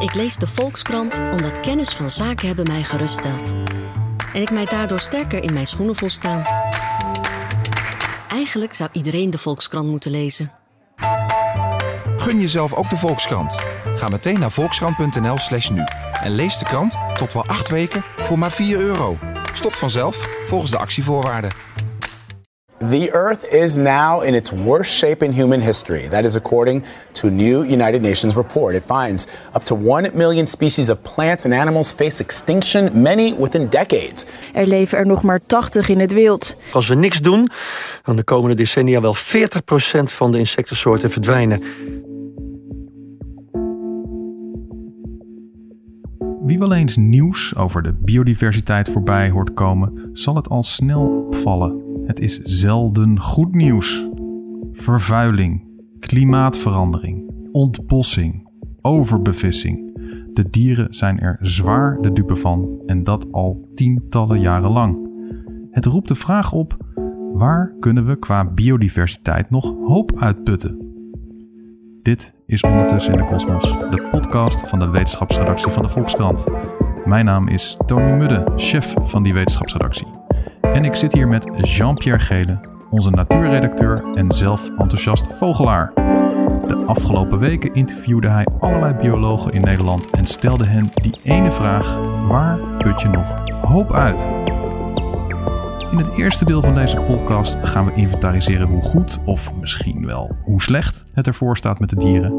Ik lees de Volkskrant omdat kennis van zaken hebben mij geruststelt. En ik mij daardoor sterker in mijn schoenen voel staan. Eigenlijk zou iedereen de Volkskrant moeten lezen. Gun jezelf ook de Volkskrant. Ga meteen naar volkskrant.nl slash nu. En lees de krant tot wel acht weken voor maar 4 euro. Stopt vanzelf volgens de actievoorwaarden. The Earth is now in its worst shape in human history. That is according to a new United Nations report. It finds up to 1 million species of plants and animals face extinction, many within decades. Er leven er nog maar 80 in het wild. Als we niks doen, dan de komende decennia wel 40% van de insectensoorten verdwijnen. Wie wel eens nieuws over de biodiversiteit voorbij hoort komen, zal het al snel opvallen. Het is zelden goed nieuws. Vervuiling, klimaatverandering, ontbossing, overbevissing. De dieren zijn er zwaar de dupe van en dat al tientallen jaren lang. Het roept de vraag op: waar kunnen we qua biodiversiteit nog hoop uitputten? Dit is Ondertussen in de Kosmos, de podcast van de wetenschapsredactie van de Volkskrant. Mijn naam is Tony Mudde, chef van die wetenschapsredactie. En ik zit hier met Jean-Pierre Gele, onze natuurredacteur en zelf enthousiast vogelaar. De afgelopen weken interviewde hij allerlei biologen in Nederland en stelde hen die ene vraag: waar put je nog hoop uit? In het eerste deel van deze podcast gaan we inventariseren hoe goed, of misschien wel hoe slecht, het ervoor staat met de dieren.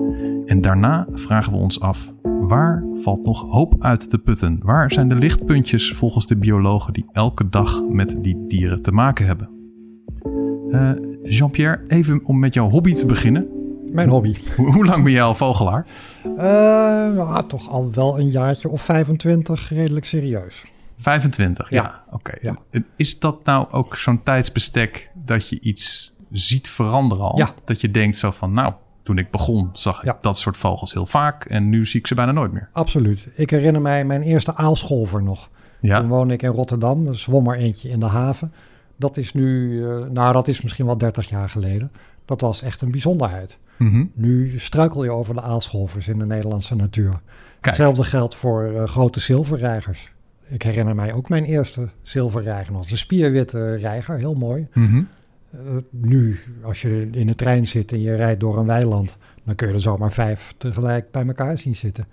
En daarna vragen we ons af: waar valt nog hoop uit te putten? Waar zijn de lichtpuntjes volgens de biologen die elke dag met die dieren te maken hebben? Uh, Jean-Pierre, even om met jouw hobby te beginnen. Mijn hobby. Hoe, hoe lang ben jij al vogelaar? Uh, nou, toch al wel een jaartje of 25, redelijk serieus. 25, ja. Oké. Ja. Is dat nou ook zo'n tijdsbestek dat je iets ziet veranderen al? Ja. Dat je denkt zo van, nou, toen ik begon zag ik Ja. dat soort vogels heel vaak en nu zie ik ze bijna nooit meer. Absoluut. Ik herinner mij mijn eerste aalscholver nog. Toen Ja, woonde ik in Rotterdam. Er zwom er eentje in de haven. Dat is nu, eh, nou dat is misschien wel 30 jaar geleden. Dat was echt een bijzonderheid. Mhm. Nu struikel je over de aalscholvers in de Nederlandse natuur. Hetzelfde geldt voor eh, grote zilverreigers. Ik herinner mij ook mijn eerste zilverreiger nog. Een spierwitte reiger, heel mooi. Mhm. Eh, nu, als je in de trein zit en je rijdt door een weiland, dan kun je er zomaar vijf tegelijk bij elkaar zien zitten.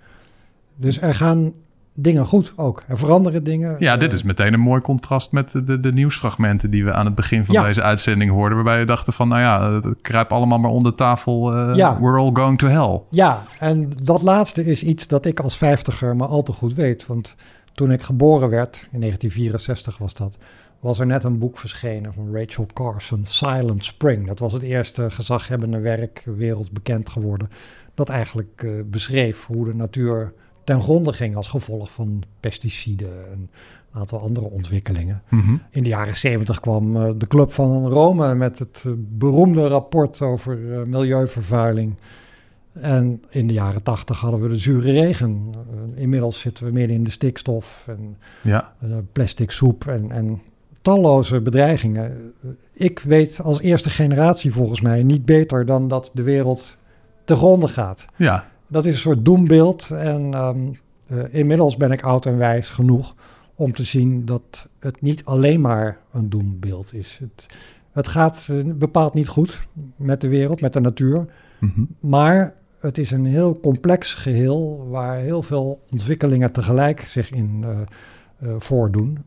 Dus er gaan dingen goed ook. Er veranderen dingen. ja, dit Eh, is meteen een mooi contrast met de, de, nieuwsfragmenten die we aan het begin van Ja. deze uitzending hoorden. Waarbij we dachten van, nou ja, kruip allemaal maar onder tafel. eh, Ja. We're all going to hell. Ja, en dat laatste is iets dat ik als vijftiger maar al te goed weet. Want toen ik geboren werd, in 1964 was dat, was er net een boek verschenen van Rachel Carson, Silent Spring. Dat was het eerste gezaghebbende werk wereldbekend geworden. Dat eigenlijk eh, beschreef hoe de natuur ten gronde ging als gevolg van pesticiden en een aantal andere ontwikkelingen. Mhm. In de jaren 70 kwam eh, de Club van Rome met het eh, beroemde rapport over milieuvervuiling. En in de jaren 80 hadden we de zure regen. Inmiddels zitten we midden in de stikstof en Ja, plastic soep en, en talloze bedreigingen. Ik weet als eerste generatie volgens mij niet beter dan dat de wereld te gronden gaat. ja, Dat is een soort doembeeld. En ehm, eh, inmiddels ben ik oud en wijs genoeg om te zien dat het niet alleen maar een doembeeld is. Het, het gaat eh, bepaald niet goed met de wereld, met de natuur. Mhm. Maar het is een heel complex geheel waar heel veel ontwikkelingen tegelijk zich in eh, voordoen.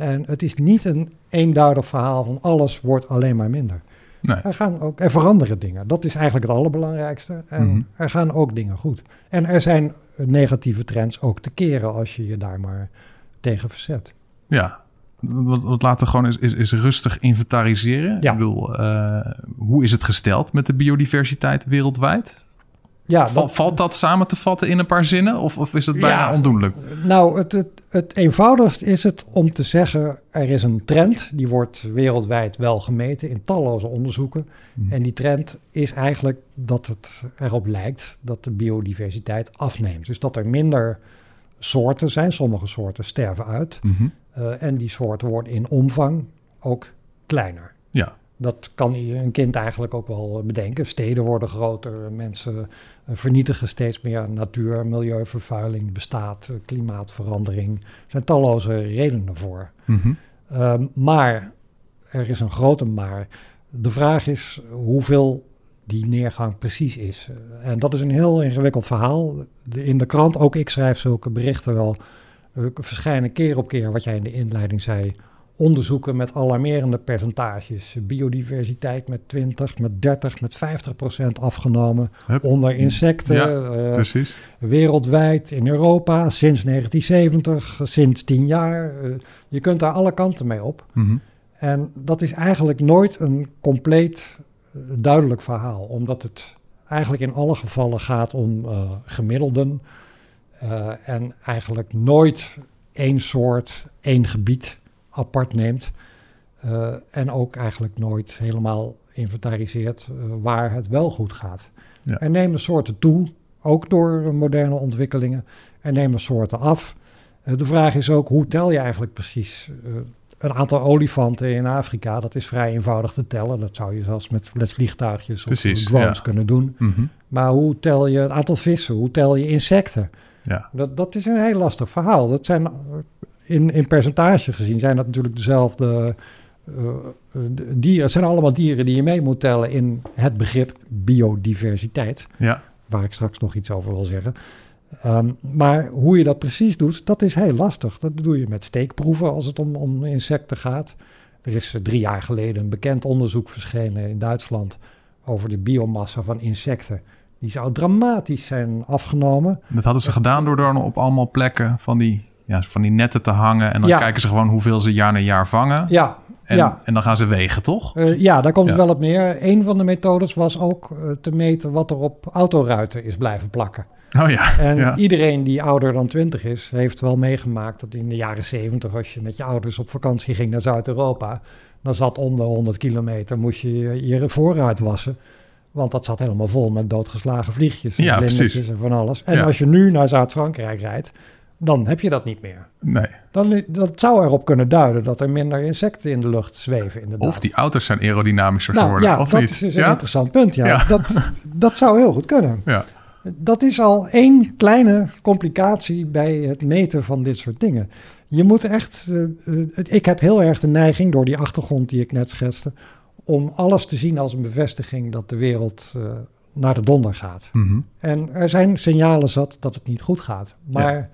En het is niet een eenduidig verhaal van alles wordt alleen maar minder. Nee. Er, gaan ook, er veranderen dingen. Dat is eigenlijk het allerbelangrijkste. En Mhm. er gaan ook dingen goed. En er zijn negatieve trends ook te keren als je je daar maar tegen verzet. ja. Wat, laten we gewoon is, is, is rustig inventariseren. Ja. Ik bedoel, eh, hoe is het gesteld met de biodiversiteit wereldwijd? Ja, Val- dat- valt dat samen te vatten in een paar zinnen? Of, of is het bijna Ja. ondoenlijk? Nou, het, het, het eenvoudigst is het om te zeggen, er is een trend, die wordt wereldwijd wel gemeten in talloze onderzoeken. Mhm. En die trend is eigenlijk dat het erop lijkt dat de biodiversiteit afneemt. Dus dat er minder soorten zijn, sommige soorten sterven uit. Mhm. eh, en die soorten worden in omvang ook kleiner. Ja. Dat kan een kind eigenlijk ook wel bedenken. Steden worden groter, mensen vernietigen steeds meer natuur, milieuvervuiling bestaat, klimaatverandering. Er zijn talloze redenen voor. Mhm. Ehm, maar, er is een grote maar. De vraag is hoeveel die neergang precies is. En dat is een heel ingewikkeld verhaal. De, in de krant, ook ik schrijf zulke berichten wel, uh, verschijnen keer op keer, wat jij in de inleiding zei, onderzoeken met alarmerende percentages. Biodiversiteit met 20, met 30, met 50 procent afgenomen Hup. onder insecten. Ja, eh, Precies. wereldwijd in Europa sinds 1970, sinds 10 jaar. Eh, je kunt daar alle kanten mee op. Mhm. En dat is eigenlijk nooit een compleet eh, duidelijk verhaal, omdat het eigenlijk in alle gevallen gaat om gemiddelden en eigenlijk nooit één soort, één gebied apart neemt eh, en ook eigenlijk nooit helemaal inventariseert eh, waar het wel goed gaat. Ja. Er nemen soorten toe, ook door moderne ontwikkelingen, er nemen soorten af. Eh, de vraag is ook, hoe tel je eigenlijk precies? Een aantal olifanten in Afrika, dat is vrij eenvoudig te tellen. Dat zou je zelfs met, met vliegtuigjes Precies, of drones ja. kunnen doen. Mhm. Maar hoe tel je het aantal vissen? Hoe tel je insecten? Ja. Dat, dat is een heel lastig verhaal. Dat zijn, in, in percentage gezien zijn dat natuurlijk dezelfde eh, eh, dieren. Het zijn allemaal dieren die je mee moet tellen in het begrip biodiversiteit Ja. waar ik straks nog iets over wil zeggen. Ehm, maar hoe je dat precies doet, dat is heel lastig. Dat doe je met steekproeven als het om, om insecten gaat. Er is eh, drie jaar geleden een bekend onderzoek verschenen in Duitsland over de biomassa van insecten. Die zou dramatisch zijn afgenomen. Dat hadden ze gedaan door dan op allemaal plekken van die, ja, van die netten te hangen. En dan Ja. kijken ze gewoon hoeveel ze jaar na jaar vangen. Ja, En, ja. en dan gaan ze wegen, toch? Eh, ja, daar komt het wel op neer. Een van de methodes was ook eh, te meten wat er op autoruiten is blijven plakken. Oh ja. En ja. iedereen die ouder dan 20 is, heeft wel meegemaakt dat in de jaren 70, als je met je ouders op vakantie ging naar Zuid-Europa, dan zat om de 100 kilometer, moest je je, vooruit wassen. Want dat zat helemaal vol met doodgeslagen vliegjes en Ja, en van alles. En Ja. als je nu naar Zuid-Frankrijk rijdt, dan heb je dat niet meer. Nee. Dan, dat zou erop kunnen duiden dat er minder insecten in de lucht zweven. Inderdaad. Of die auto's zijn aerodynamischer nou, geworden, ja, of dat niet? is een ja? interessant punt. Ja. Ja. Dat, dat zou heel goed kunnen. Ja. Dat is al één kleine complicatie bij het meten van dit soort dingen. Je moet echt. eh, eh, ik heb heel erg de neiging, door die achtergrond die ik net schetste, om alles te zien als een bevestiging dat de wereld eh, naar de donder gaat. Mhm. En er zijn signalen zat dat het niet goed gaat. Maar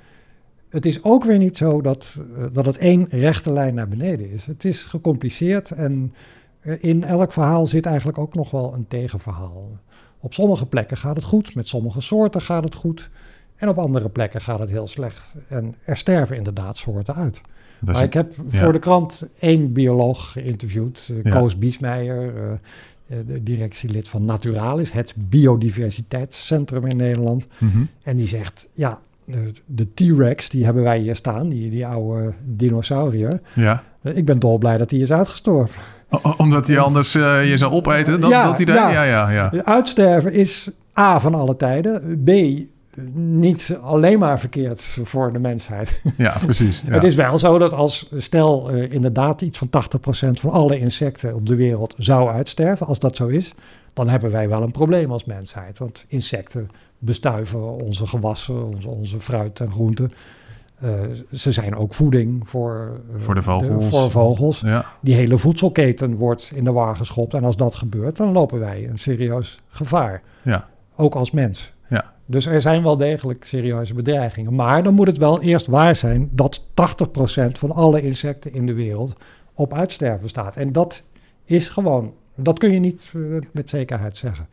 het is ook weer niet zo dat, eh, dat het één rechte lijn naar beneden is. Het is gecompliceerd en eh, in elk verhaal zit eigenlijk ook nog wel een tegenverhaal. Op sommige plekken gaat het goed, met sommige soorten gaat het goed. En op andere plekken gaat het heel slecht. En er sterven inderdaad soorten uit. Maar ik heb ja. voor de krant één bioloog geïnterviewd, eh, Ja. Koos Biesmeijer, de directielid van Naturalis, het biodiversiteitscentrum in Nederland. Mhm. En die zegt, ja, de, de T-Rex, die hebben wij hier staan, die, die oude dinosaurier. Ja. Ik ben dolblij dat die is uitgestorven. O- omdat hij anders eh, je zou opeten? Ja, dat idee? ja. Ja, ja, Uitsterven is A van alle tijden, B niet alleen maar verkeerd voor de mensheid. Ja, precies. Ja. Het is wel zo dat als stel eh, inderdaad iets van 80% van alle insecten op de wereld zou uitsterven, als dat zo is, dan hebben wij wel een probleem als mensheid. Want insecten bestuiven onze gewassen, onze, onze fruit en groenten. Eh, ze zijn ook voeding voor, eh, Voor de vogels. voor vogels. Ja. Die hele voedselketen wordt in de war geschopt. En als dat gebeurt, dan lopen wij een serieus gevaar. Ja. Ook als mens. Ja. Dus er zijn wel degelijk serieuze bedreigingen. Maar dan moet het wel eerst waar zijn dat 80% van alle insecten in de wereld op uitsterven staat. En dat is gewoon, dat kun je niet eh, met zekerheid zeggen.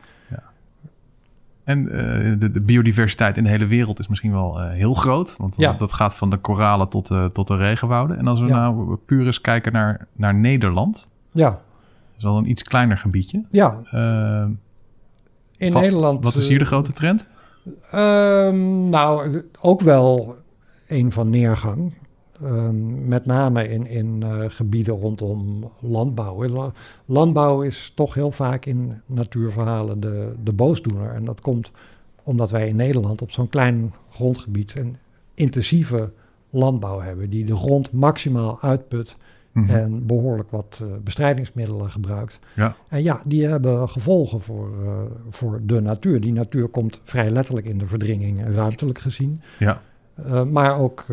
En eh, de, de biodiversiteit in de hele wereld is misschien wel eh, heel groot. Want Ja. dat, dat gaat van de koralen tot, de tot de regenwouden. En als we Ja. nou puur eens kijken naar, naar Nederland. Ja, Dat is wel een iets kleiner gebiedje. ja. Eh, In wat, Nederland. Wat is hier de eh, grote trend? Ehm, nou, ook wel een van neergang. Ehm, met name in, in eh, gebieden rondom landbouw. La- Landbouw is toch heel vaak in natuurverhalen de, de boosdoener. En dat komt omdat wij in Nederland op zo'n klein grondgebied een intensieve landbouw hebben. Die de grond maximaal uitput Mhm. En behoorlijk wat uh, bestrijdingsmiddelen gebruikt. Ja. En ja, die hebben gevolgen voor, uh, voor de natuur. Die natuur komt vrij letterlijk in de verdringing, ruimtelijk gezien. Ja. Uh, maar ook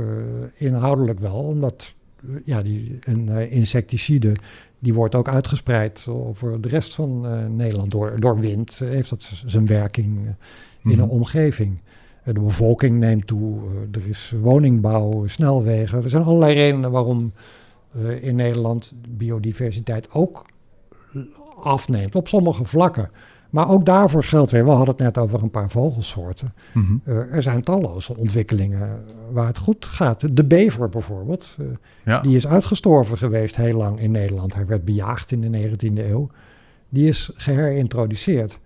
inhoudelijk wel, omdat ja, die, een insecticide die wordt ook uitgespreid over de rest van Nederland. Door, door wind heeft dat zijn werking in een omgeving. De bevolking neemt toe, er is woningbouw, snelwegen. Er zijn allerlei redenen waarom in Nederland biodiversiteit ook afneemt op sommige vlakken. Maar ook daarvoor geldt weer, we hadden het net over een paar vogelsoorten. Mm -hmm. uh, er zijn talloze ontwikkelingen waar het goed gaat. De bever bijvoorbeeld, uh, ja. die is uitgestorven geweest heel lang in Nederland. Hij werd bejaagd in de 19e eeuw. Die is geherintroduceerd.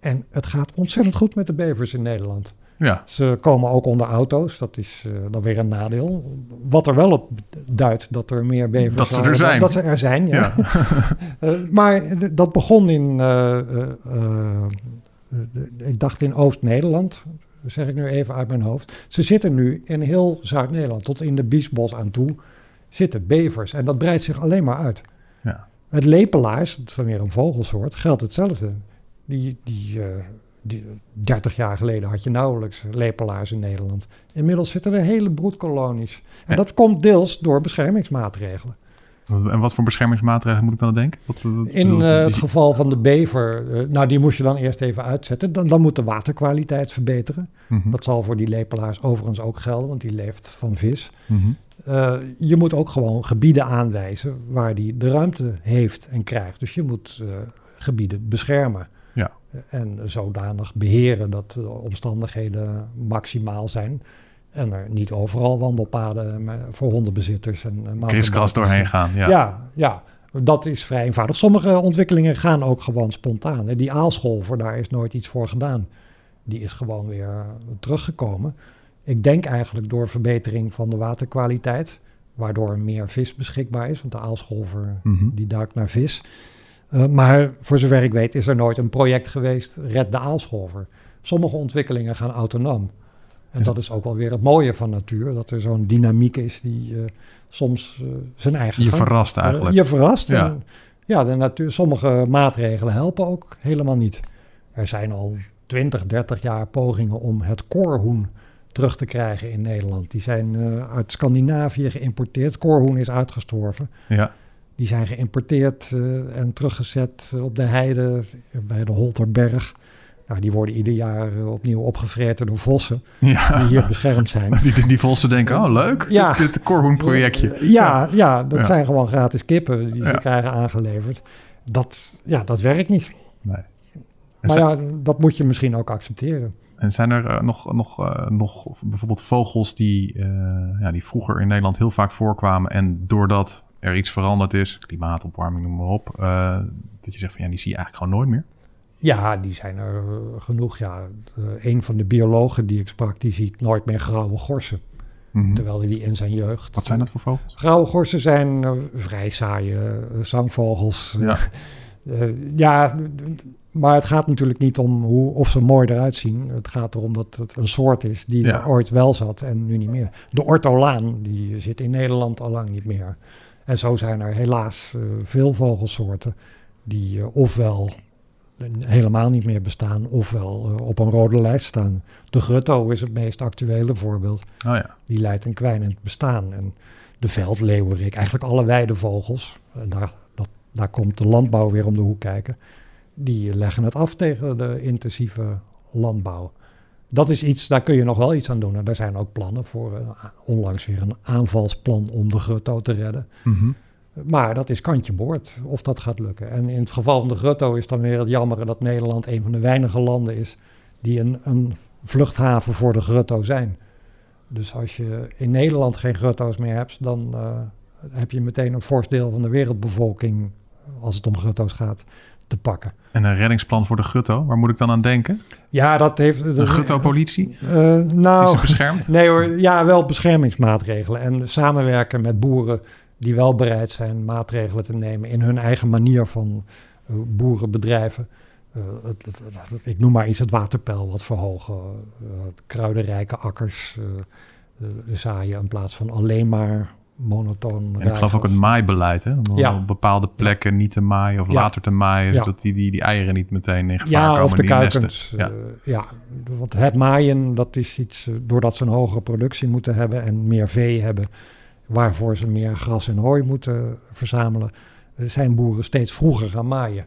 En het gaat ontzettend goed met de bevers in Nederland. Ja. Ze komen ook onder auto's, dat is uh, dan weer een nadeel. Wat er wel op duidt dat er meer bevers dat ze er zijn. Dat, ze er zijn, ja. ja. uh, maar dat begon in, uh, ik dacht in Oost-Nederland, zeg ik nu even uit mijn hoofd. Ze zitten nu in heel Zuid-Nederland, tot in de Biesbos aan toe, zitten bevers. En dat breidt zich alleen maar uit. Ja. Met lepelaars, dat is dan weer een vogelsoort, geldt hetzelfde. Die, die die, 30 jaar geleden had je nauwelijks lepelaars in Nederland. Inmiddels zitten er hele broedkolonies. En dat komt deels door beschermingsmaatregelen. En wat voor beschermingsmaatregelen moet ik dan denken? Wat, wat- In eh, het die- geval van de bever, eh, nou die moest je dan eerst even uitzetten. Dan, dan moet de waterkwaliteit verbeteren. Mhm, Dat zal voor die lepelaars overigens ook gelden, want die leeft van vis. mhm. Eh, je moet ook gewoon gebieden aanwijzen waar die de ruimte heeft en krijgt. Dus je moet gebieden beschermen. Ja. En zodanig beheren dat de omstandigheden maximaal zijn. En er niet overal wandelpaden voor hondenbezitters en eh, kriskras mountainbikers doorheen gaan. Ja. ja. ja, dat is vrij eenvoudig. Sommige ontwikkelingen gaan ook gewoon spontaan. Die aalscholver, daar is nooit iets voor gedaan. Die is gewoon weer eh, teruggekomen. Ik denk eigenlijk door verbetering van de waterkwaliteit, waardoor meer vis beschikbaar is. Want de aalscholver Mhm. die duikt naar vis. Eh, maar voor zover ik weet is er nooit een project geweest, red de aalscholver. Sommige ontwikkelingen gaan autonoom. En dat is ook wel weer het mooie van natuur, dat er zo'n dynamiek is die eh, soms eh, zijn eigen Je gang- verrast eigenlijk. je verrast. Ja. En, ja, de natuur, sommige maatregelen helpen ook helemaal niet. Er zijn al 20, 30 jaar pogingen om het koorhoen terug te krijgen in Nederland. Die zijn uit Scandinavië geïmporteerd. Koorhoen is uitgestorven. Ja. Die zijn geïmporteerd eh, en teruggezet op de heide bij de Holterberg. Nou, die worden ieder jaar eh, opnieuw opgevreten door vossen Ja. die hier beschermd zijn. Die, die, volsten denken, oh leuk, Ja. dit Korhoen-projectje. Ja, ja dat Ja. zijn gewoon gratis kippen die ze krijgen aangeleverd. Dat, ja, dat werkt niet. Nee. Maar ja, dat moet je misschien ook accepteren. en zijn er eh, nog, nog, eh, nog bijvoorbeeld vogels die, eh, ja, die vroeger in Nederland heel vaak voorkwamen en doordat er iets veranderd is, klimaatopwarming, noem maar op, eh, dat je zegt van ja, die zie je eigenlijk gewoon nooit meer? Ja, die zijn er eh, genoeg. Ja, Eh, een van de biologen die ik sprak, die ziet nooit meer grauwe gorsen. Mhm. Terwijl hij die in zijn jeugd... Wat zijn dat voor vogels? Grauwe gorsen zijn vrij saaie zangvogels. Ja. Ja, maar het gaat natuurlijk niet om hoe, of ze mooi eruit zien. Het gaat erom dat het een soort is die Ja. er ooit wel zat en nu niet meer. De ortolaan, die zit in Nederland al lang niet meer. En zo zijn er helaas eh, veel vogelsoorten die eh, ofwel helemaal niet meer bestaan, ofwel eh, op een rode lijst staan. De grutto is het meest actuele voorbeeld Oh ja. die leidt een kwijnend bestaan. En de veldleeuwerik, eigenlijk alle weidevogels, en daar, dat, daar komt de landbouw weer om de hoek kijken, die leggen het af tegen de intensieve landbouw. Dat is iets, daar kun je nog wel iets aan doen. En daar zijn ook plannen voor, eh, onlangs weer een aanvalsplan om de grutto te redden. Mhm. Maar dat is kantje boord, of dat gaat lukken. En in het geval van de grutto is dan weer het jammere dat Nederland een van de weinige landen is die een, een vluchthaven voor de grutto zijn. Dus als je in Nederland geen grutto's meer hebt, dan eh, heb je meteen een fors deel van de wereldbevolking, als het om grutto's gaat, te pakken. En een reddingsplan voor de gutto, waar moet ik dan aan denken? Ja, dat heeft... Een gutto-politie? Is nou, ze beschermd? Nee hoor, ja, wel beschermingsmaatregelen. En samenwerken met boeren die wel bereid zijn maatregelen te nemen in hun eigen manier van eh, boerenbedrijven. Eh, het, het- ik noem maar iets, het waterpeil wat verhogen. kruidenrijke akkers zaaien in plaats van alleen maar monotoon. En ik geloof ook het maaibeleid, hè? Om Ja. op bepaalde plekken niet te maaien of Ja. later te maaien, Ja. zodat die, die, die eieren niet meteen in gevaar Ja, komen. of de die kuikens. Ja. Ja. ja, want het maaien, dat is iets, eh, doordat ze een hogere productie moeten hebben en meer vee hebben, waarvoor ze meer gras en hooi moeten verzamelen, eh, zijn boeren steeds vroeger gaan maaien.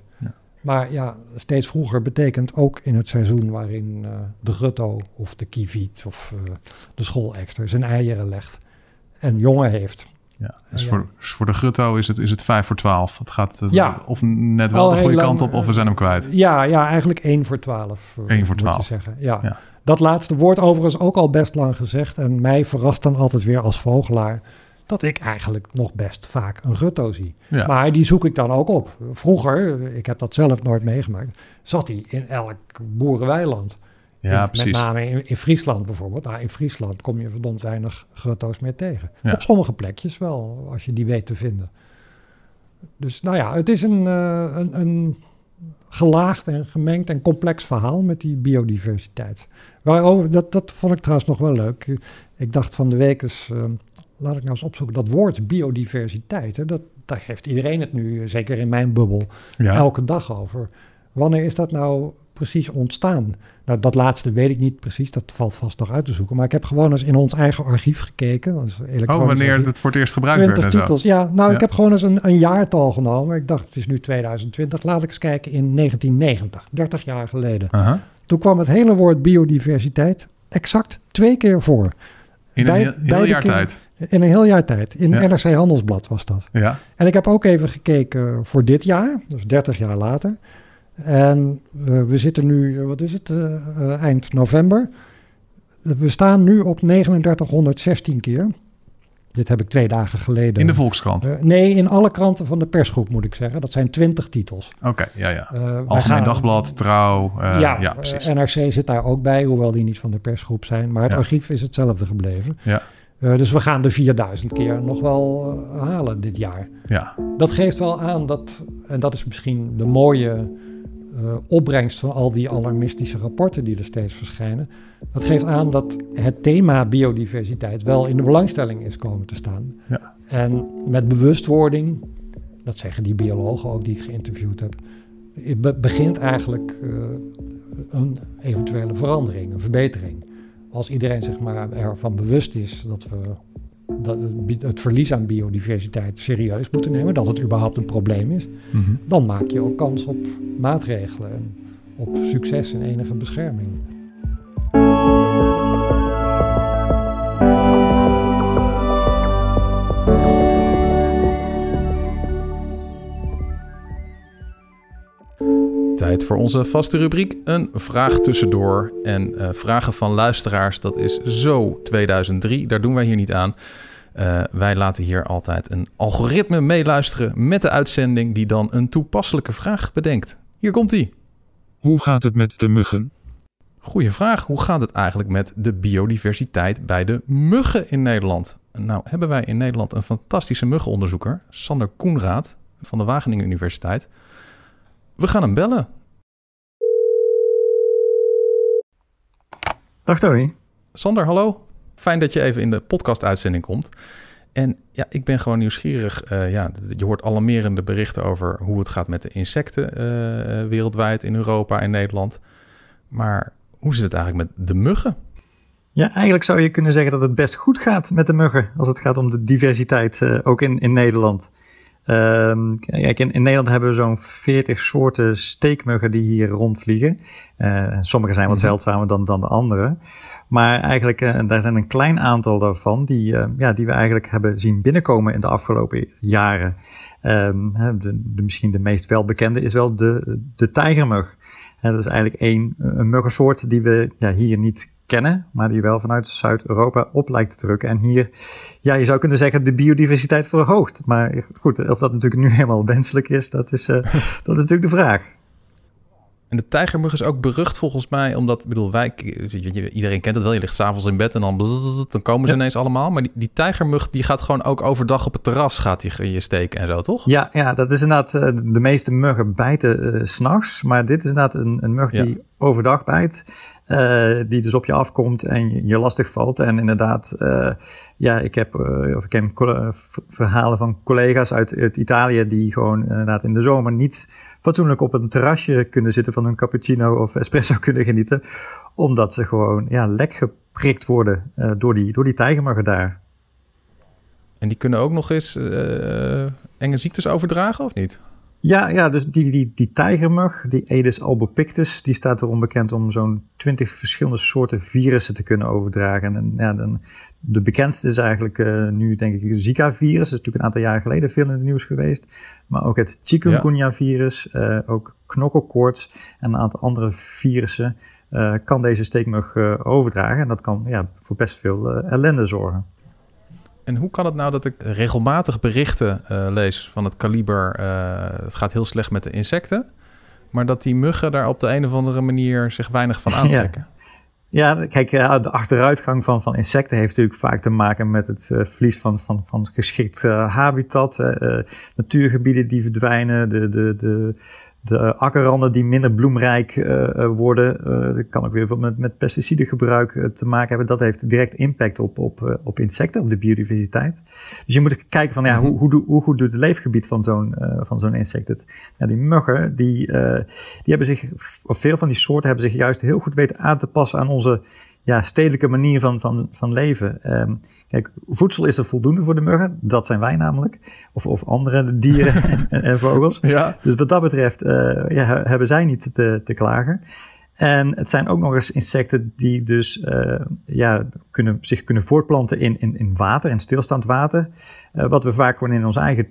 Maar ja, steeds vroeger betekent ook in het seizoen waarin eh, de grutto of de kieviet of eh, de schoolekster zijn eieren legt en jongen heeft. Ja, dus Ja. Voor, dus voor de grutto is het, is het 5 voor 12. Het gaat eh, Ja. of net wel de goede lang, kant op of we zijn hem kwijt. Ja, ja eigenlijk 1 voor 12. eh, 1 voor moet je 12. zeggen. Ja. Ja. Dat laatste woord overigens ook al best lang gezegd. En mij verrast dan altijd weer als vogelaar dat ik eigenlijk nog best vaak een gutto zie. Ja. Maar die zoek ik dan ook op. Vroeger, ik heb dat zelf nooit meegemaakt, zat hij in elk boerenweiland. Ja, In- met precies. name in, in Friesland bijvoorbeeld. Nou, in Friesland kom je verdomd weinig grutto's meer tegen. Ja. Op sommige plekjes wel, als je die weet te vinden. Dus nou ja, het is een, eh, een, een gelaagd en gemengd en complex verhaal met die biodiversiteit. Waarover, dat, dat vond ik trouwens nog wel leuk. Ik dacht van de week eens, eh, laat ik nou eens opzoeken, dat woord biodiversiteit, hè, dat, daar heeft iedereen het nu, zeker in mijn bubbel, Ja. elke dag over. Wanneer is dat nou precies ontstaan? Nou, dat laatste weet ik niet precies, dat valt vast nog uit te zoeken. Maar ik heb gewoon eens in ons eigen archief gekeken. Oh, wanneer archief. het voor het eerst gebruikt werd 20 en zo. titels. Ja, nou, Ja. ik heb gewoon eens een, een jaartal genomen. Ik dacht, het is nu 2020. Laat ik eens kijken in 1990, 30 jaar geleden. Toen kwam het hele woord biodiversiteit exact twee keer voor. In een heel, jaar keer- tijd. In een heel jaar tijd. In Ja. NRC Handelsblad was dat. Ja. En ik heb ook even gekeken voor dit jaar, dus 30 jaar later. En eh, we zitten nu, eh, wat is het, eh, eind november. We staan nu op 3916 keer. Dit heb ik twee dagen geleden. In de Volkskrant. Nee, in alle kranten van de persgroep moet ik zeggen. Dat zijn 20 titels. Oké, ja, ja. Wij Algemeen gaan- Dagblad, Trouw. ja, ja, precies. NRC zit daar ook bij, hoewel die niet van de persgroep zijn. Maar het Ja. archief is hetzelfde gebleven. Ja. Dus we gaan de 4000 keer nog wel halen dit jaar. ja. Dat geeft wel aan dat, en dat is misschien de mooie eh, opbrengst van al die alarmistische rapporten die er steeds verschijnen. Dat geeft aan dat het thema biodiversiteit wel in de belangstelling is komen te staan. Ja. En met bewustwording, dat zeggen die biologen ook die ik geïnterviewd heb, be- begint eigenlijk eh, een eventuele verandering, een verbetering. Als iedereen zich maar ervan bewust is dat we dat het, verlies aan biodiversiteit serieus moeten nemen, dat het überhaupt een probleem is, Mhm. dan maak je ook kans op maatregelen en op succes en enige bescherming. Tijd voor onze vaste rubriek, een vraag tussendoor. En eh, vragen van luisteraars, dat is zo 2003, daar doen wij hier niet aan. Eh, wij laten hier altijd een algoritme meeluisteren met de uitzending die dan een toepasselijke vraag bedenkt. Hier komt ie. Hoe gaat het met de muggen? Goeie vraag. Hoe gaat het eigenlijk met de biodiversiteit bij de muggen in Nederland? Nou, hebben wij in Nederland een fantastische muggenonderzoeker, Sander Koenraad van de Wageningen Universiteit. We gaan hem bellen. Dag Tony. Sander, hallo. Fijn dat je even in de podcast-uitzending komt. En ja, ik ben gewoon nieuwsgierig. Eh, ja, je hoort alarmerende berichten over hoe het gaat met de insecten eh, wereldwijd in Europa en Nederland. Maar hoe zit het eigenlijk met de muggen? Ja, eigenlijk zou je kunnen zeggen dat het best goed gaat met de muggen als het gaat om de diversiteit, eh, ook in, in Nederland. Ehm, kijk, in, in Nederland hebben we zo'n 40 soorten steekmuggen die hier rondvliegen. Eh, sommige zijn wat Mhm. zeldzamer dan, dan de andere. Maar eigenlijk, eh, daar zijn een klein aantal daarvan die, eh, ja, die we eigenlijk hebben zien binnenkomen in de afgelopen jaren. Ehm, de, de, misschien de meest welbekende is wel de, de tijgermug. Dat is eigenlijk één, een muggensoort die we ja, hier niet kennen, maar die wel vanuit Zuid-Europa op lijkt te drukken. En hier, ja, je zou kunnen zeggen, de biodiversiteit verhoogt. Maar goed, of dat natuurlijk nu helemaal wenselijk is, dat is, uh, dat is natuurlijk de vraag. En de tijgermug is ook berucht volgens mij, omdat, ik bedoel, wij, iedereen kent het wel, je ligt s'avonds in bed en dan, dan komen ze ja. ineens allemaal. Maar die, die tijgermug, die gaat gewoon ook overdag op het terras gaat die je steken en zo, toch? Ja, ja dat is inderdaad, de meeste muggen bijten uh, s'nachts, maar dit is inderdaad een, een mug ja. die overdag bijt. Die dus op je afkomt en je, lastig valt. En inderdaad, ja, ik heb of ik ken verhalen van collega's uit, Italië die gewoon inderdaad in de zomer niet fatsoenlijk op een terrasje kunnen zitten van een cappuccino of espresso kunnen genieten. Omdat ze gewoon ja, lek geprikt worden door, die, door die tijgermuggen daar. En die kunnen ook nog eens enge ziektes overdragen of niet? Ja, ja dus die, die, die tijgermug, die Aedes albopictus, die staat erom bekend om zo'n twintig verschillende soorten virussen te kunnen overdragen. En ja, dan, de bekendste is eigenlijk uh, nu denk ik het Zika-virus. Dat is natuurlijk een aantal jaar geleden veel in het nieuws geweest. Maar ook het chikungunya-virus, uh, ook knokkelkoorts en een aantal andere virussen uh, kan deze steekmug overdragen. En dat kan ja, voor best veel ellende zorgen. En hoe kan het nou dat ik regelmatig berichten uh, lees van het kaliber... Uh, het gaat heel slecht met de insecten... maar dat die muggen daar op de een of andere manier zich weinig van aantrekken? Ja. Ja, kijk, de achteruitgang van, van insecten heeft natuurlijk vaak te maken met het uh, verlies van, van, van geschikt habitat, natuurgebieden die verdwijnen, de, de, de, de akkerranden die minder bloemrijk uh, worden. Uh, dat kan ook weer met, met pesticidengebruik uh, te maken hebben. Dat heeft direct impact op, op, op insecten, op de biodiversiteit. Dus je moet kijken van ja, hoe, hoe, hoe goed doet het leefgebied van zo'n van zo'n insect het. Ja, die muggen, die, die hebben zich, of veel van die soorten hebben zich juist heel goed weten aan te passen aan onze ja, stedelijke manier van, van, van leven. Um, kijk, voedsel is er voldoende voor de muggen. Dat zijn wij namelijk. Of, of andere dieren en, en, vogels. Ja. Dus wat dat betreft uh, ja, hebben zij niet te, te klagen. En het zijn ook nog eens insecten die dus uh, ja, kunnen, zich kunnen voortplanten in, in, in water, in stilstaand water. Uh, wat we vaak gewoon in onze eigen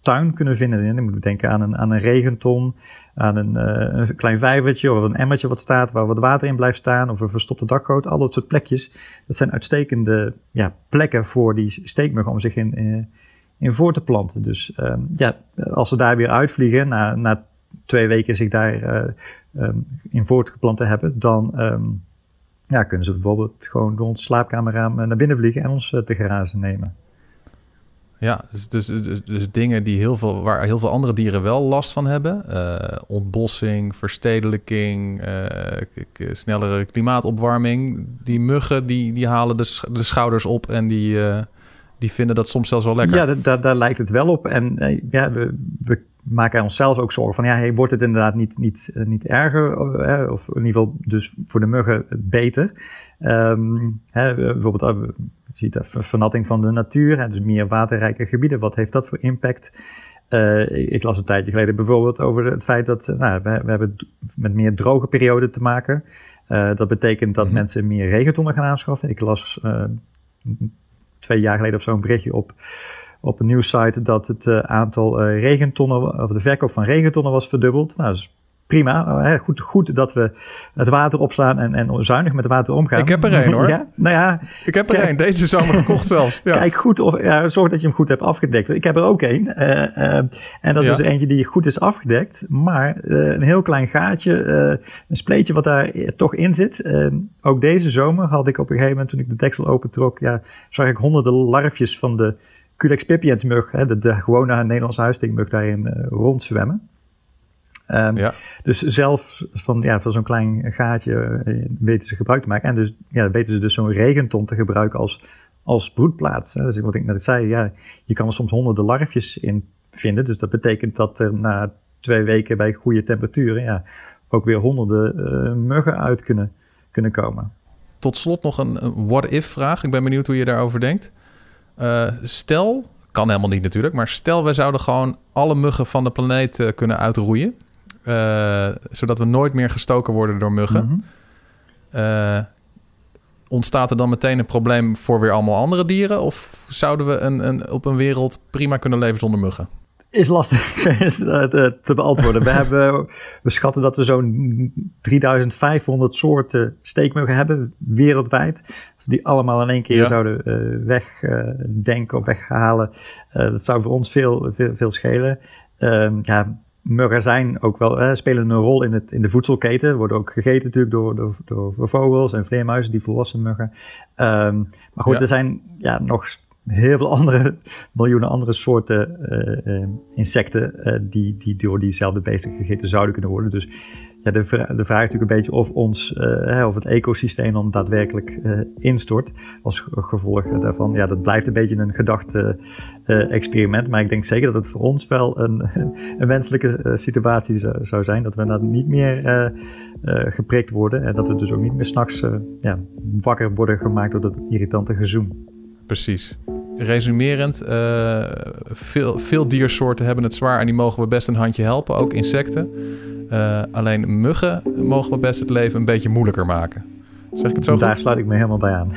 tuin kunnen vinden. En dan moeten we denken aan een, aan een regenton, aan een, uh, een, klein vijvertje of een emmertje wat staat waar wat water in blijft staan of een verstopte dakgoot. Al dat soort plekjes. Dat zijn uitstekende ja, plekken voor die steekmuggen om zich in, in, eh, in voor te planten. Dus um, ja, als ze daar weer uitvliegen, na, na twee weken zich daar uh, um, in voortgeplant te hebben, dan um, ja, kunnen ze bijvoorbeeld gewoon door ons slaapkamerraam naar binnen vliegen en ons te grazen nemen. Ja, dus, dus, dus, dus, dingen die heel veel, waar heel veel andere dieren wel last van hebben. Uh, ontbossing, verstedelijking, uh, snellere klimaatopwarming. Die muggen die, die halen de, de schouders op en die, uh, die vinden dat soms zelfs wel lekker. Ja, daar, daar lijkt het wel op. En ja, we, we maken onszelf ook zorgen van, ja, hey, wordt het inderdaad niet, niet, niet erger? Of in ieder geval dus voor de muggen beter? Um, hè, bijvoorbeeld je ziet de vernatting van de natuur, hè, dus meer waterrijke gebieden. Wat heeft dat voor impact? Uh, ik las een tijdje geleden bijvoorbeeld over het feit dat uh, nou, we, we, hebben met meer droge perioden te maken. Uh, dat betekent dat mm -hmm. mensen meer regentonnen gaan aanschaffen. Ik las twee jaar geleden of zo een berichtje op, op een nieuwssite dat het aantal regentonnen, of de verkoop van regentonnen was verdubbeld. Nou, dus prima. Hè, goed, goed dat we het water opslaan en, en zuinig met het water omgaan. Ik heb er één hoor. Ja, nou ja, ik heb er één. Deze zomer gekocht zelfs. Ja. Kijk goed of ja, zorg dat je hem goed hebt afgedekt. Ik heb er ook één. Uh, uh, en dat ja. is eentje die goed is afgedekt. Maar uh, een heel klein gaatje, een spleetje wat daar toch in zit. ook deze zomer had ik op een gegeven moment, toen ik de deksel opentrok, ja, zag ik honderden larfjes van de Culex pipiens mug, hè, de, de gewone Nederlandse huisdingmug daarin rondzwemmen. Um, ja. Dus zelf van, ja, van zo'n klein gaatje uh, weten ze gebruik te maken. En dus ja, weten ze dus zo'n regenton te gebruiken als, als broedplaats. Hè. Dus wat ik net zei, ja, je kan er soms honderden larfjes in vinden. Dus dat betekent dat er na twee weken bij goede temperaturen ja, ook weer honderden uh, muggen uit kunnen, kunnen komen. Tot slot nog een, een what-if vraag. Ik ben benieuwd hoe je daarover denkt. Uh, stel, kan helemaal niet natuurlijk, maar stel wij zouden gewoon alle muggen van de planeet kunnen uitroeien. Uh, zodat we nooit meer gestoken worden door muggen. Mm -hmm. uh, ontstaat er dan meteen een probleem voor weer allemaal andere dieren? Of zouden we een, een, op een wereld prima kunnen leven zonder muggen? Is lastig te, te beantwoorden. we, hebben, we schatten dat we zo'n 3500 soorten steekmuggen hebben wereldwijd. Als we die allemaal in één keer ja. zouden uh, wegdenken of weghalen, dat zou voor ons veel, veel, veel schelen. Ehm, ja, muggen zijn ook wel, eh, spelen een rol in, het, in de voedselketen. Worden ook gegeten natuurlijk door, door, door vogels en vleermuizen, die volwassen muggen. Um, maar goed, ja. er zijn ja, nog heel veel andere, miljoenen andere soorten uh, uh, insecten die, die door diezelfde beesten gegeten zouden kunnen worden. Dus ja, de, de vraag is natuurlijk een beetje of, ons, hè, of het ecosysteem dan daadwerkelijk instort als gevolg daarvan. Ja, dat blijft een beetje een gedachte-experiment. maar ik denk zeker dat het voor ons wel een, een wenselijke situatie zou, zou, zijn. Dat we dan niet meer geprikt worden en dat we dus ook niet meer s'nachts ja, wakker worden gemaakt door dat irritante gezoem. Precies resumerend, uh, veel, veel diersoorten hebben het zwaar en die mogen we best een handje helpen, ook insecten. Uh, alleen muggen mogen we best het leven een beetje moeilijker maken. Zeg ik het zo Daar sluit ik me helemaal bij aan.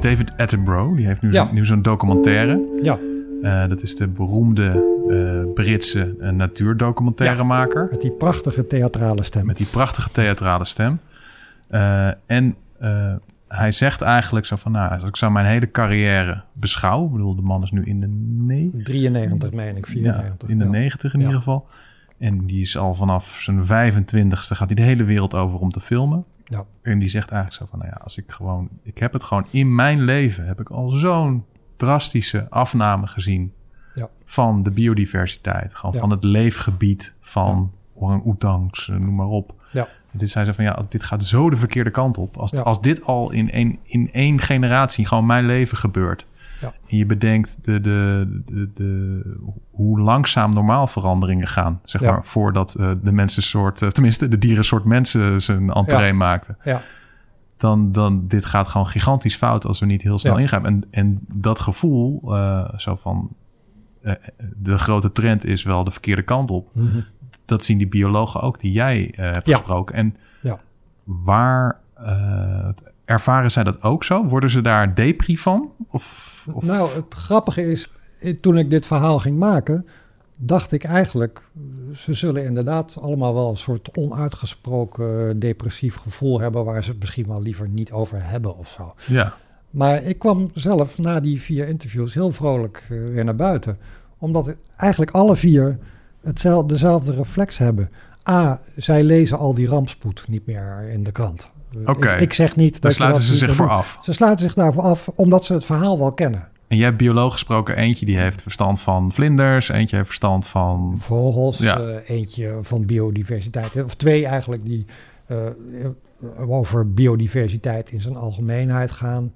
David Attenborough, die heeft nu, ja. nu zo'n documentaire. Ja. Uh, dat is de beroemde Britse uh, natuurdocumentairemaker. Ja, met die prachtige theatrale stem. Met die prachtige theatrale stem. en hij zegt eigenlijk zo van, nou, als ik zou mijn hele carrière beschouwen. Ik bedoel, de man is nu in de... Nee, 93, meen ik, 94. Ja, in de ja. 90 in ieder geval. En die is al vanaf zijn 25ste gaat hij de hele wereld over om te filmen. Ja. En die zegt eigenlijk zo van, nou ja, als ik gewoon... Ik heb het gewoon in mijn leven, heb ik al zo'n drastische afname gezien ja. van de biodiversiteit. Gewoon Ja. van het leefgebied van orang-oetangs, eh, noem maar op. Ja. Dit zei ze van ja, dit gaat zo de verkeerde kant op. Als, als dit al in één, in één generatie gewoon mijn leven gebeurt. Ja. En je bedenkt de, de, de, de, hoe langzaam normaal veranderingen gaan. Zeg maar voordat eh, de mensensoort, eh, tenminste de dierensoort mensen zijn entree Ja. maakte Ja. dan, dan dit gaat gewoon gigantisch fout als we niet heel snel Ja. ingaan. En, en dat gevoel, zo van de grote trend is wel de verkeerde kant op. Mhm. Dat zien die biologen ook die jij eh, hebt Ja. gesproken. En Ja. waar eh, ervaren zij dat ook zo? Worden ze daar depri van? Of, of Nou, het grappige is, eh, toen ik dit verhaal ging maken, dacht ik eigenlijk, ze zullen inderdaad allemaal wel een soort onuitgesproken depressief gevoel hebben, waar ze het misschien wel liever niet over hebben of zo. ja, Maar ik kwam zelf na die vier interviews heel vrolijk eh, weer naar buiten. Omdat eigenlijk alle vier hetzelfde, dezelfde reflex hebben. A, zij lezen al die rampspoed niet meer in de krant. Eh, Oké. Ik, ik zeg niet daar sluiten ze zich voor doen. af. Ze sluiten zich daarvoor af omdat ze het verhaal wel kennen. En jij hebt bioloog gesproken, eentje die heeft verstand van vlinders, eentje heeft verstand van... Vogels, Ja. eh, eentje van biodiversiteit. Of twee eigenlijk die over biodiversiteit in zijn algemeenheid gaan.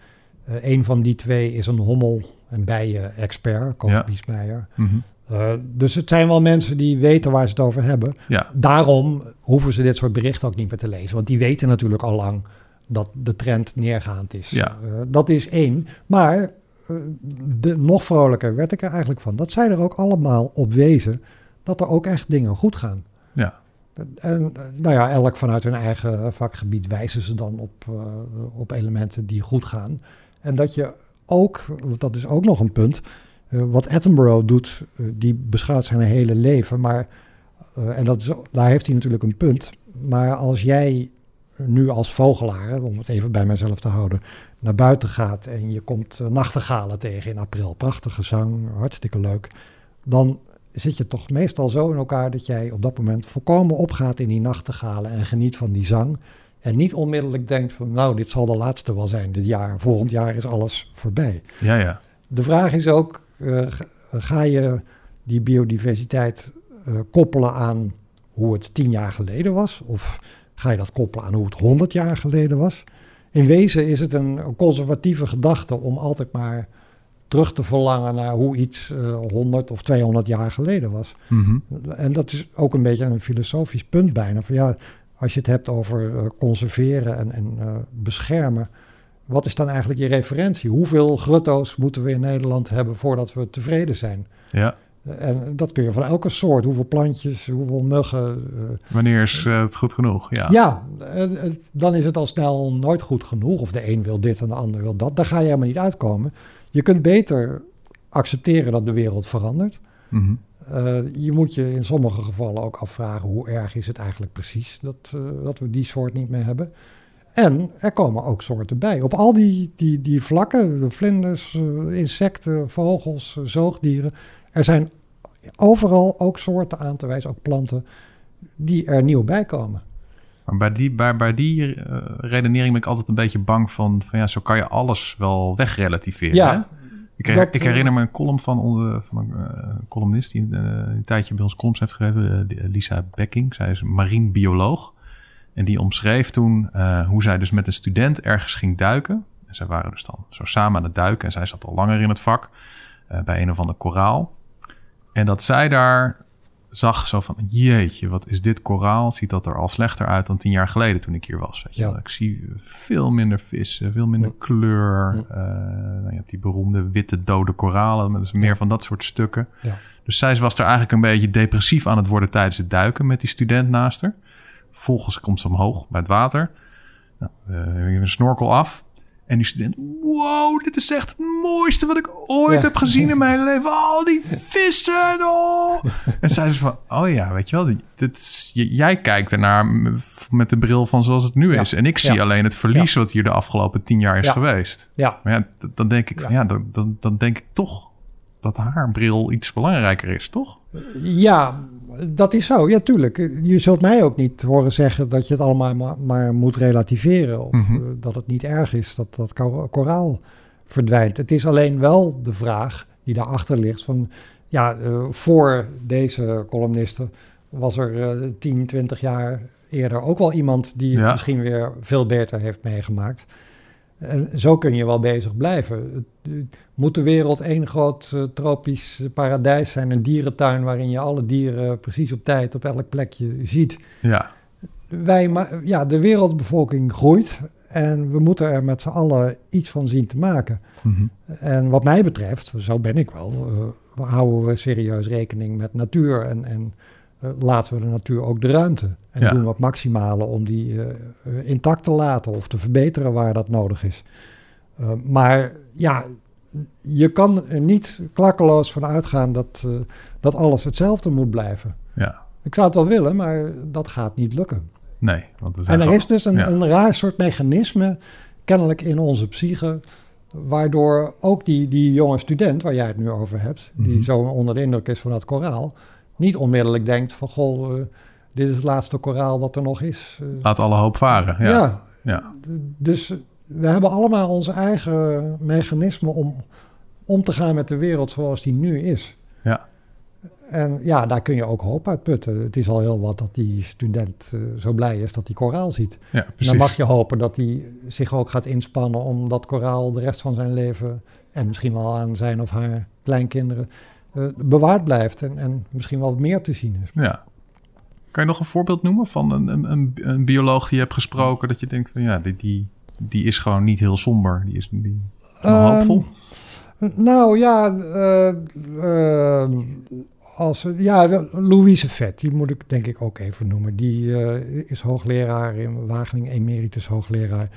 Eh een van die twee is een hommel- en bijen-expert, Koos Ja. Biesmeijer. Mhm. Eh, dus het zijn wel mensen die weten waar ze het over hebben. Ja, Daarom hoeven ze dit soort berichten ook niet meer te lezen. Want die weten natuurlijk al lang dat de trend neergaand is. Ja. Eh, dat is één. Maar de, nog vrolijker werd ik er eigenlijk van. Dat zij er ook allemaal op wezen dat er ook echt dingen goed gaan. ja, En nou ja, elk vanuit hun eigen vakgebied wijzen ze dan op, op elementen die goed gaan. En dat je ook, want dat is ook nog een punt, eh, wat Attenborough doet, eh, die beschouwt zijn hele leven, maar, eh, en dat is, daar heeft hij natuurlijk een punt. Maar als jij nu als vogelaar, om het even bij mezelf te houden, naar buiten gaat en je komt nachtegalen tegen in april, prachtige zang, hartstikke leuk, dan zit je toch meestal zo in elkaar dat jij op dat moment volkomen opgaat in die nachtegalen en geniet van die zang. En niet onmiddellijk denkt van nou, dit zal de laatste wel zijn dit jaar. Volgend jaar is alles voorbij. ja, ja. De vraag is ook, eh, ga- je die biodiversiteit eh, koppelen aan hoe het tien jaar geleden was? Of ga je dat koppelen aan hoe het honderd jaar geleden was? In wezen is het een conservatieve gedachte om altijd maar terug te verlangen naar hoe iets eh 100 of 200 jaar geleden was. Mhm. En dat is ook een beetje een filosofisch punt bijna. Van ja, als je het hebt over eh, conserveren en, en eh, beschermen, wat is dan eigenlijk je referentie? Hoeveel grutto's moeten we in Nederland hebben voordat we tevreden zijn? ja. En dat kun je van elke soort. Hoeveel plantjes, hoeveel muggen. eh, Wanneer is eh, het goed genoeg? Ja. ja, eh, eh, dan is het al snel nooit goed genoeg. Of de een wil dit en de ander wil dat. Daar ga je helemaal niet uitkomen. Je kunt beter accepteren dat de wereld verandert. Mhm. Eh, je moet je in sommige gevallen ook afvragen hoe erg is het eigenlijk precies dat, eh, dat we die soort niet meer hebben. En er komen ook soorten bij. Op al die, die, die vlakken, de vlinders, eh, insecten, vogels, zoogdieren. Er zijn overal ook soorten aan te wijzen, ook planten, die er nieuw bij komen. Maar bij die, bij, bij die uh, redenering ben ik altijd een beetje bang van, van ja, zo kan je alles wel wegrelativeren. Ja, hè? Ik, dat, ik, herinner me een column van, onder, van een uh, columnist die uh, een tijdje bij ons columns heeft geschreven, Lisa Becking. Zij is marine bioloog. En die omschreef toen hoe zij dus met een student ergens ging duiken. En zij waren dus dan zo samen aan het duiken. En zij zat al langer in het vak bij een of ander koraal. En dat zij daar zag zo van, jeetje, wat is dit koraal? Ziet dat er al slechter uit dan tien jaar geleden toen ik hier was. Weet je ja. Ik zie veel minder vissen, veel minder kleur. Ja. Uh, nou, je hebt die beroemde witte dode koralen, dus meer van dat soort stukken. Dus zij was er eigenlijk een beetje depressief aan het worden tijdens het duiken met die student naast haar. Vervolgens komt ze omhoog bij het water. Nou, uh, een snorkel af. En die student, wow, dit is echt het mooiste wat ik ooit heb gezien in mijn leven. Al die vissen, oh. En zij ze van, oh ja, weet je wel, dit is, jij kijkt ernaar met de bril van zoals het nu is. En ik zie ja. alleen het verlies wat hier de afgelopen tien jaar is geweest. Ja. Maar ja, dan denk ik van, ja, dan, dan, dan denk ik toch dat haar bril iets belangrijker is, toch? Ja, dat is zo. Ja, tuurlijk. Je zult mij ook niet horen zeggen dat je het allemaal maar, maar moet relativeren. Of Mhm. uh, dat het niet erg is dat dat koraal verdwijnt. Het is alleen wel de vraag die daarachter ligt van... Ja, uh, voor deze columnisten was er uh, 10, 20 jaar eerder ook wel iemand... die het Ja. misschien weer veel beter heeft meegemaakt. En zo kun je wel bezig blijven. Moet de wereld één groot eh, tropisch paradijs zijn, een dierentuin waarin je alle dieren precies op tijd op elk plekje ziet? Ja, Wij, ja, de wereldbevolking groeit en we moeten er met z'n allen iets van zien te maken. Mhm. En wat mij betreft, zo ben ik wel, eh, houden we serieus rekening met natuur en, en laten we de natuur ook de ruimte. En Ja. doen we het maximale om die eh, eh, intact te laten of te verbeteren waar dat nodig is. Uh, maar ja, je kan er niet klakkeloos van uitgaan dat, uh, dat alles hetzelfde moet blijven. ja. Ik zou het wel willen, maar dat gaat niet lukken. Nee, want zijn En er is dus een, ja. een raar soort mechanisme, kennelijk in onze psyche, waardoor ook die, die jonge student waar jij het nu over hebt, die Mhm. zo onder de indruk is van dat koraal, niet onmiddellijk denkt van goh, uh, dit is het laatste koraal dat er nog is. Uh, Laat alle hoop varen. Ja. ja. ja. Dus we hebben allemaal onze eigen mechanismen om om te gaan met de wereld zoals die nu is. Ja. En ja, daar kun je ook hoop uit putten. Het is al heel wat dat die student uh, zo blij is dat hij koraal ziet. Ja, En precies. dan mag je hopen dat hij zich ook gaat inspannen om dat koraal de rest van zijn leven... en misschien wel aan zijn of haar kleinkinderen uh, bewaard blijft... En, en misschien wel meer te zien is. Ja. Kan je nog een voorbeeld noemen van een, een, een, bioloog die je hebt gesproken... dat je denkt van ja, die, die, die is gewoon niet heel somber. Die is die, wel hoopvol. Um, nou ja, uh, uh, als, ja, Louise Vet, die moet ik denk ik ook even noemen. Die uh, is hoogleraar in Wageningen, emeritus hoogleraar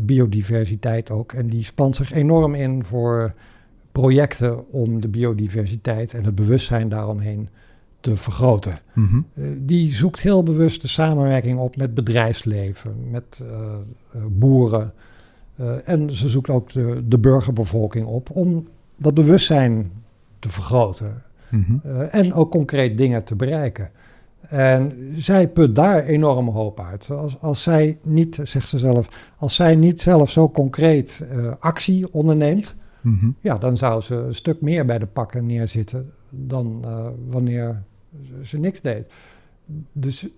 biodiversiteit ook. En die spant zich enorm in voor projecten om de biodiversiteit en het bewustzijn daaromheen te vergroten. Mm-hmm. die zoekt heel bewust de samenwerking op met bedrijfsleven, met uh, boeren. Uh, en ze zoekt ook de, de, burgerbevolking op om dat bewustzijn te vergroten. Uh, en ook concreet dingen te bereiken. En zij put daar enorm hoop uit. Als, als zij niet, zegt ze zelf, als zij niet zelf zo concreet actie onderneemt, mm-hmm. ja, dan zou ze een stuk meer bij de pakken neerzitten dan uh, wanneer ze niks deed. Dus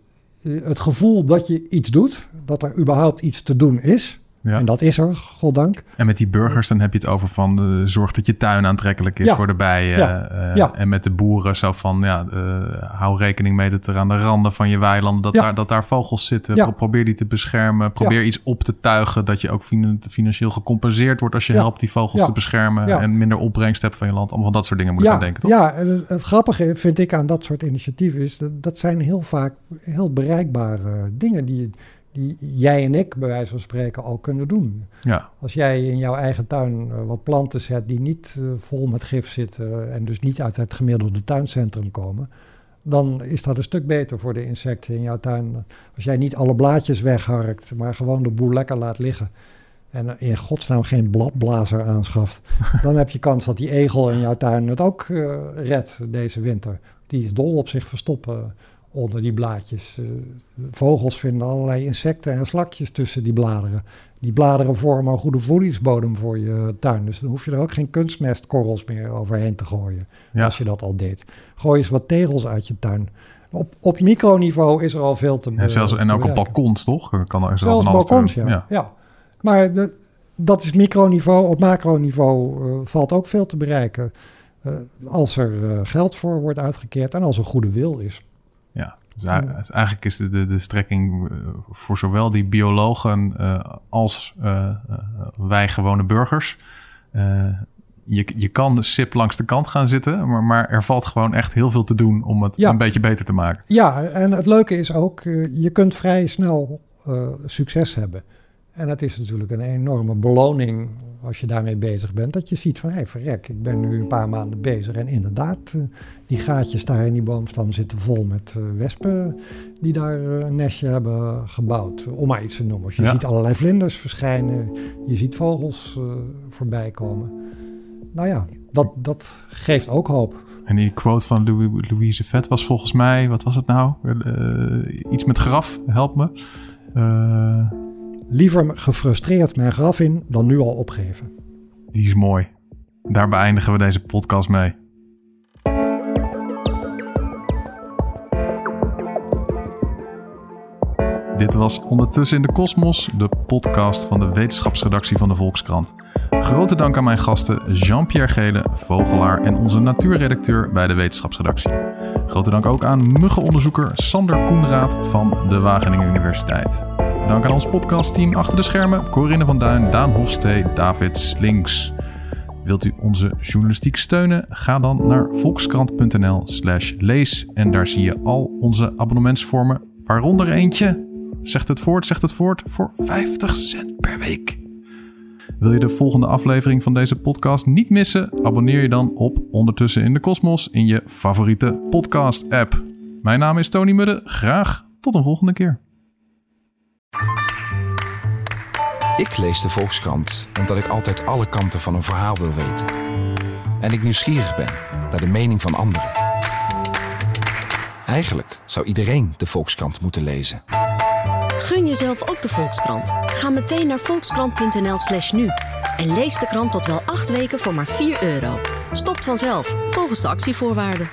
het gevoel dat je iets doet, dat er überhaupt iets te doen is, ja. En dat is er, goddank. En met die burgers, dan heb je het over van uh, zorg dat je tuin aantrekkelijk is ja. voor de bijen. Ja. Uh, ja. En met de boeren zo van, ja, uh, hou rekening mee dat er aan de randen van je weilanden, dat, daar, dat daar vogels zitten. Pro probeer die te beschermen. Probeer iets op te tuigen, dat je ook fin financieel gecompenseerd wordt als je helpt die vogels te beschermen. En minder opbrengst hebt van je land. Allemaal van dat soort dingen moet je aan denken, toch? Ja, en het, het, grappige vind ik aan dat soort initiatieven is, dat, dat zijn heel vaak heel bereikbare dingen die die jij en ik, bij wijze van spreken, al kunnen doen. Ja. Als jij in jouw eigen tuin uh, wat planten zet die niet uh, vol met gif zitten en dus niet uit het gemiddelde tuincentrum komen, dan is dat een stuk beter voor de insecten in jouw tuin. Als jij niet alle blaadjes wegharkt, maar gewoon de boel lekker laat liggen en in godsnaam geen bladblazer aanschaft, dan heb je kans dat die egel in jouw tuin het ook redt deze winter. Die is dol op zich verstoppen onder die blaadjes. Uh, vogels vinden allerlei insecten en slakjes tussen die bladeren. Die bladeren vormen een goede voedingsbodem voor je tuin. Dus dan hoef je er ook geen kunstmestkorrels meer overheen te gooien. Als je dat al deed. Gooi eens wat tegels uit je tuin. Op, op microniveau is er al veel te. Ja, zelfs, en ook op balkons, toch? Kan er zelfs balkons, ja. ja. ja. Maar de, dat is microniveau. Op macroniveau uh, valt ook veel te bereiken. Uh, als er uh, geld voor wordt uitgekeerd en als er goede wil is. Ja, dus eigenlijk is de, de, de strekking voor zowel die biologen als wij gewone burgers. je, je kan de sip langs de kant gaan zitten, maar, maar er valt gewoon echt heel veel te doen om het een beetje beter te maken. Ja, en het leuke is ook, je kunt vrij snel succes hebben. En het is natuurlijk een enorme beloning als je daarmee bezig bent. Dat je ziet van, hé hey, verrek, ik ben nu een paar maanden bezig. En inderdaad, uh, die gaatjes daar in die boomstam zitten vol met uh, wespen die daar uh, een nestje hebben gebouwd. Om maar iets te noemen. Je ziet allerlei vlinders verschijnen. Je ziet vogels voorbij komen. Nou ja, dat, dat geeft ook hoop. En die quote van Louise Vet was volgens mij, wat was het nou? iets met graf, help me. Liever gefrustreerd mijn graf in dan nu al opgeven. Die is mooi. Daar beëindigen we deze podcast mee. Dit was Ondertussen in de Kosmos, de podcast van de wetenschapsredactie van de Volkskrant. Grote dank aan mijn gasten Jean-Pierre Gele, vogelaar en onze natuurredacteur bij de wetenschapsredactie. Grote dank ook aan muggenonderzoeker Sander Koenraad van de Wageningen Universiteit. Dank aan ons podcastteam achter de schermen: Corinne van Duin, Daan Hofstee, David Slinks. Wilt u onze journalistiek steunen? Ga dan naar volkskrant.nl/slash lees en daar zie je al onze abonnementsvormen, waaronder eentje. Zegt het voort, zegt het voort, voor 50 cent per week. Wil je de volgende aflevering van deze podcast niet missen? Abonneer je dan op Ondertussen in de Kosmos in je favoriete podcast-app. Mijn naam is Tony Mudde. Graag tot een volgende keer. Ik lees de Volkskrant omdat ik altijd alle kanten van een verhaal wil weten. En ik nieuwsgierig ben naar de mening van anderen. Eigenlijk zou iedereen de Volkskrant moeten lezen. Gun jezelf ook de Volkskrant. Ga meteen naar volkskrant.nl/slash nu en lees de krant tot wel acht weken voor maar 4 euro. Stopt vanzelf volgens de actievoorwaarden.